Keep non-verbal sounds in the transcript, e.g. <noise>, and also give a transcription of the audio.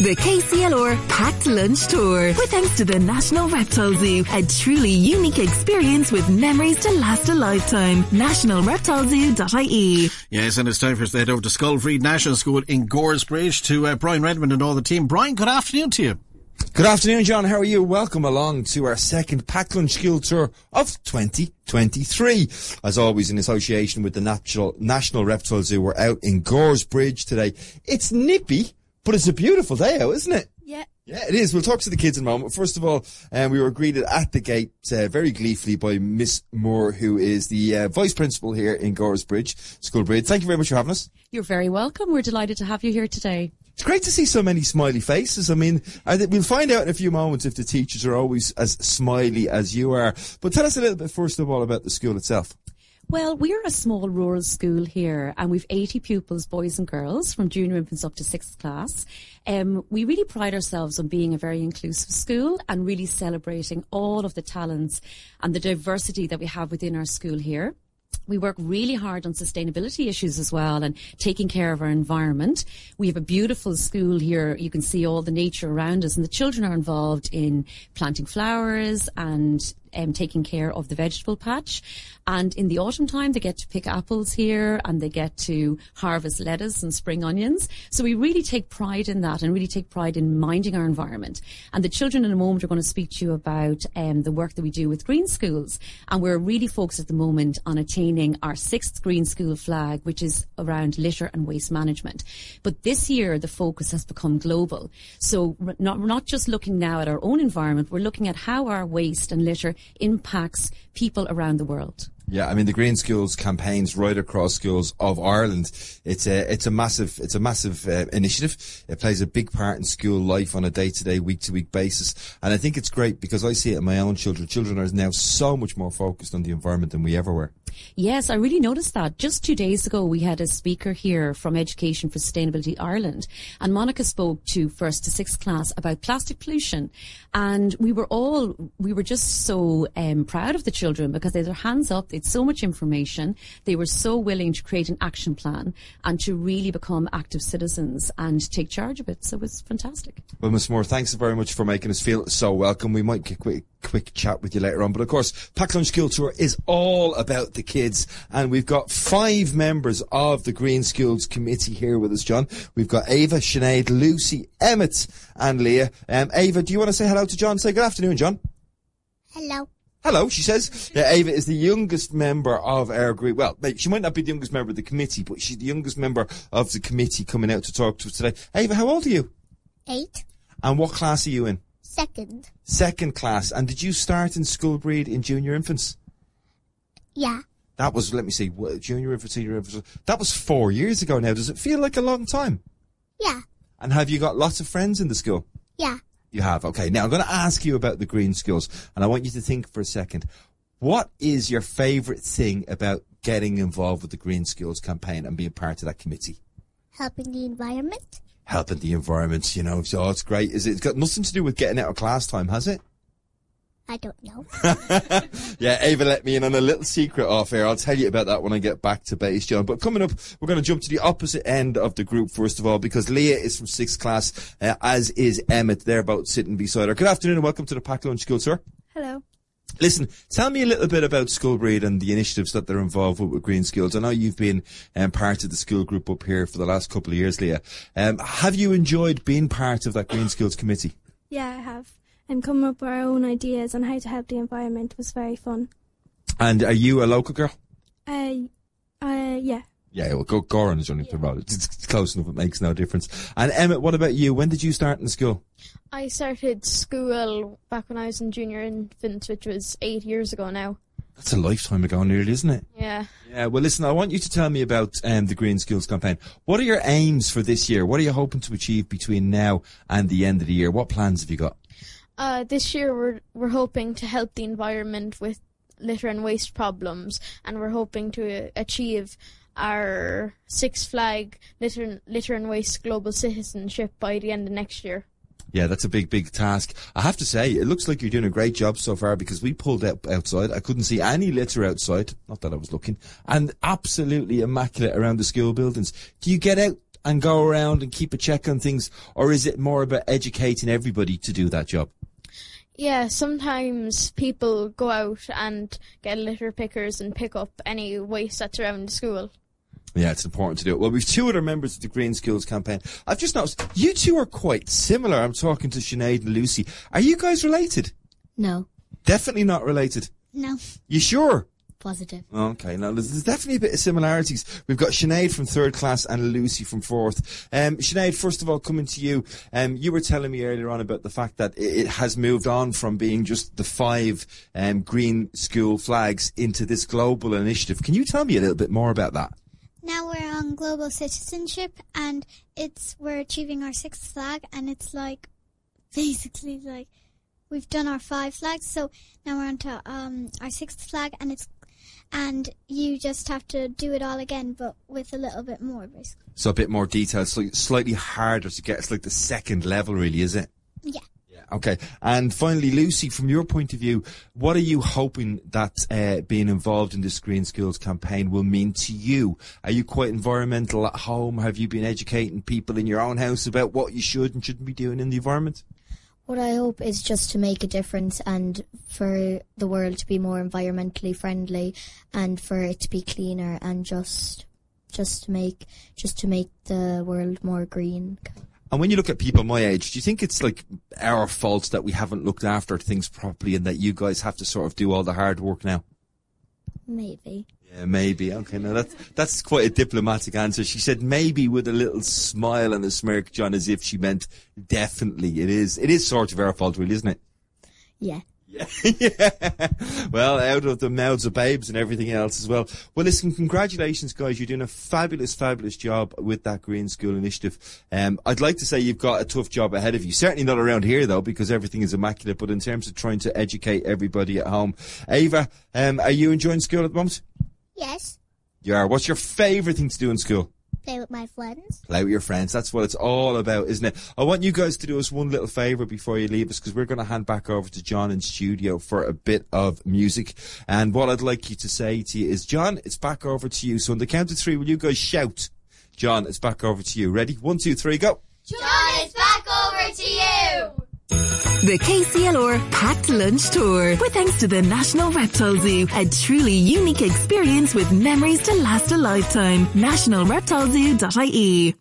The KCLR Packed Lunch Tour. With thanks to the National Reptile Zoo. A truly unique experience with memories to last a lifetime. NationalReptileZoo.ie. Yes, and it's time for us to head over to Scoil Bhríde National School in Goresbridge to uh, Brian Redmond and all the team. Brian, good afternoon to you. Good afternoon, John. How are you? Welcome along to our second Packed Lunch School Tour of 2023. As always, in association with the Natural, National Reptile Zoo, we're out in Goresbridge today. It's nippy, but it's a beautiful day out, isn't it? Yeah. Yeah, it is. We'll talk to the kids in a moment. First of all, um, we were greeted at the gate uh, very gleefully by Miss Moore, who is the uh, vice principal here in Goresbridge Scoil Bhríde. Thank you very much for having us. You're very welcome. We're delighted to have you here today. It's great to see so many smiley faces. I mean, I th- we'll find out in a few moments if the teachers are always as smiley as you are. But tell us a little bit, first of all, about the school itself. Well, we're a small rural school here and we've 80 pupils, boys and girls, from junior infants up to sixth class. Um, we really pride ourselves on being a very inclusive school and really celebrating all of the talents and the diversity that we have within our school here. We work really hard on sustainability issues as well and taking care of our environment. We have a beautiful school here. You can see all the nature around us and the children are involved in planting flowers and um, taking care of the vegetable patch. And in the autumn time, they get to pick apples here and they get to harvest lettuce and spring onions. So we really take pride in that and really take pride in minding our environment. And the children in a moment are going to speak to you about um, the work that we do with green schools. And we're really focused at the moment on attaining our sixth green school flag, which is around litter and waste management. But this year, the focus has become global. So not, we're not just looking now at our own environment, we're looking at how our waste and litter impacts people around the world. Yeah, I mean the Green Schools campaigns right across schools of Ireland. It's a it's a massive it's a massive uh, initiative. It plays a big part in school life on a day to day, week to week basis, and I think it's great because I see it in my own children. Children are now so much more focused on the environment than we ever were. Yes, I really noticed that. Just two days ago, we had a speaker here from Education for Sustainability Ireland, and Monica spoke to first to sixth class about plastic pollution, and we were all we were just so um, proud of the children because they had their hands up. They had so much information. They were so willing to create an action plan and to really become active citizens and take charge of it. So it was fantastic. Well, Miss Moore, thanks very much for making us feel so welcome. We might get a quick, quick chat with you later on. But of course, Pack Lunch School Tour is all about the kids. And we've got five members of the Green Schools Committee here with us, John. We've got Ava, Sinead, Lucy, Emmett, and Leah. Um, Ava, do you want to say hello to John? Say good afternoon, John. Hello. Hello, she says. Yeah, Ava is the youngest member of our group. Well, she might not be the youngest member of the committee, but she's the youngest member of the committee coming out to talk to us today. Ava, how old are you? Eight. And what class are you in? Second. Second class. And did you start in Scoil Bhríde in junior infants? Yeah. That was, let me see, junior infants, senior infants. That was four years ago now. Does it feel like a long time? Yeah. And have you got lots of friends in the school? Yeah. You have. Okay. Now I'm going to ask you about the green schools and I want you to think for a second. What is your favorite thing about getting involved with the green schools campaign and being part of that committee? Helping the environment. Helping the environment, you know. So it's great. Is it, it's got nothing to do with getting out of class time, has it? I don't know. <laughs> yeah, Ava let me in on a little secret off air. I'll tell you about that when I get back to base, John. But coming up, we're going to jump to the opposite end of the group first of all, because Leah is from sixth class, uh, as is Emmett. They're both sitting beside her. Good afternoon and welcome to the Pack Lunch School, sir. Hello. Listen, tell me a little bit about school Scoil Bhríde and the initiatives that they're involved with with Green Schools. I know you've been um, part of the school group up here for the last couple of years, Leah. Um, have you enjoyed being part of that Green Schools committee? Yeah, I have. And coming up with our own ideas on how to help the environment was very fun. And are you a local girl? Uh, uh, yeah. Yeah, well, Go- Gowran is running the road. It's, it's close enough; it makes no difference. And Emmett, what about you? When did you start in school? I started school back when I was in junior infants, which was eight years ago now. That's a lifetime ago, nearly, isn't it? Yeah. Yeah. Well, listen, I want you to tell me about um, the Green Schools campaign. What are your aims for this year? What are you hoping to achieve between now and the end of the year? What plans have you got? Uh, this year we're we're hoping to help the environment with litter and waste problems, and we're hoping to achieve our six flag litter litter and waste global citizenship by the end of next year. Yeah, that's a big, big task. I have to say, it looks like you're doing a great job so far because we pulled up outside. I couldn't see any litter outside. Not that I was looking. And absolutely immaculate around the school buildings. Do you get out and go around and keep a check on things, or is it more about educating everybody to do that job? Yeah, sometimes people go out and get litter pickers and pick up any waste that's around the school. Yeah, it's important to do it. Well, we've two other members of the Green Schools campaign. I've just noticed you two are quite similar. I'm talking to Sinead and Lucy. Are you guys related? No. Definitely not related. No. You sure? Positive. Okay, now there's, definitely a bit of similarities. We've got Sinead from third class and Lucy from fourth. Um, Sinead, first of all, coming to you, um, you were telling me earlier on about the fact that it, it has moved on from being just the five um, green school flags into this global initiative. Can you tell me a little bit more about that? Now we're on global citizenship, and it's we're achieving our sixth flag, and it's like <laughs> basically like we've done our five flags, so now we're on to um, our sixth flag, and it's and you just have to do it all again, but with a little bit more, basically. So a bit more detail, so slightly harder to get. It's like the second level, really, is it? Yeah. Yeah. Okay. And finally, Lucy, from your point of view, what are you hoping that uh, being involved in this Green Schools campaign will mean to you? Are you quite environmental at home? Have you been educating people in your own house about what you should and shouldn't be doing in the environment? What I hope is just to make a difference and for the world to be more environmentally friendly and for it to be cleaner and just just to make just to make the world more green. And when you look at people my age, do you think it's like our fault that we haven't looked after things properly and that you guys have to sort of do all the hard work now? Maybe. Yeah, maybe. Okay, now that's that's quite a diplomatic answer. She said maybe with a little smile and a smirk, John, as if she meant definitely. It is. It is sort of our fault, really, isn't it? Yeah. Yeah. <laughs> yeah. Well, out of the mouths of babes and everything else as well. Well, listen, congratulations, guys. You're doing a fabulous, fabulous job with that Green School Initiative. Um, I'd like to say you've got a tough job ahead of you. Certainly not around here, though, because everything is immaculate. But in terms of trying to educate everybody at home, Ava, um, are you enjoying school at the moment? Yes. You are. What's your favourite thing to do in school? Play with my friends. Play with your friends. That's what it's all about, isn't it? I want you guys to do us one little favour before you leave us because we're going to hand back over to John in studio for a bit of music. And what I'd like you to say to you is, John, it's back over to you. So on the count of three, will you guys shout? John, it's back over to you. Ready? One, two, three, go. John, The KCLR Packed Lunch Tour. With thanks to the National Reptile Zoo. A truly unique experience with memories to last a lifetime. NationalReptileZoo.ie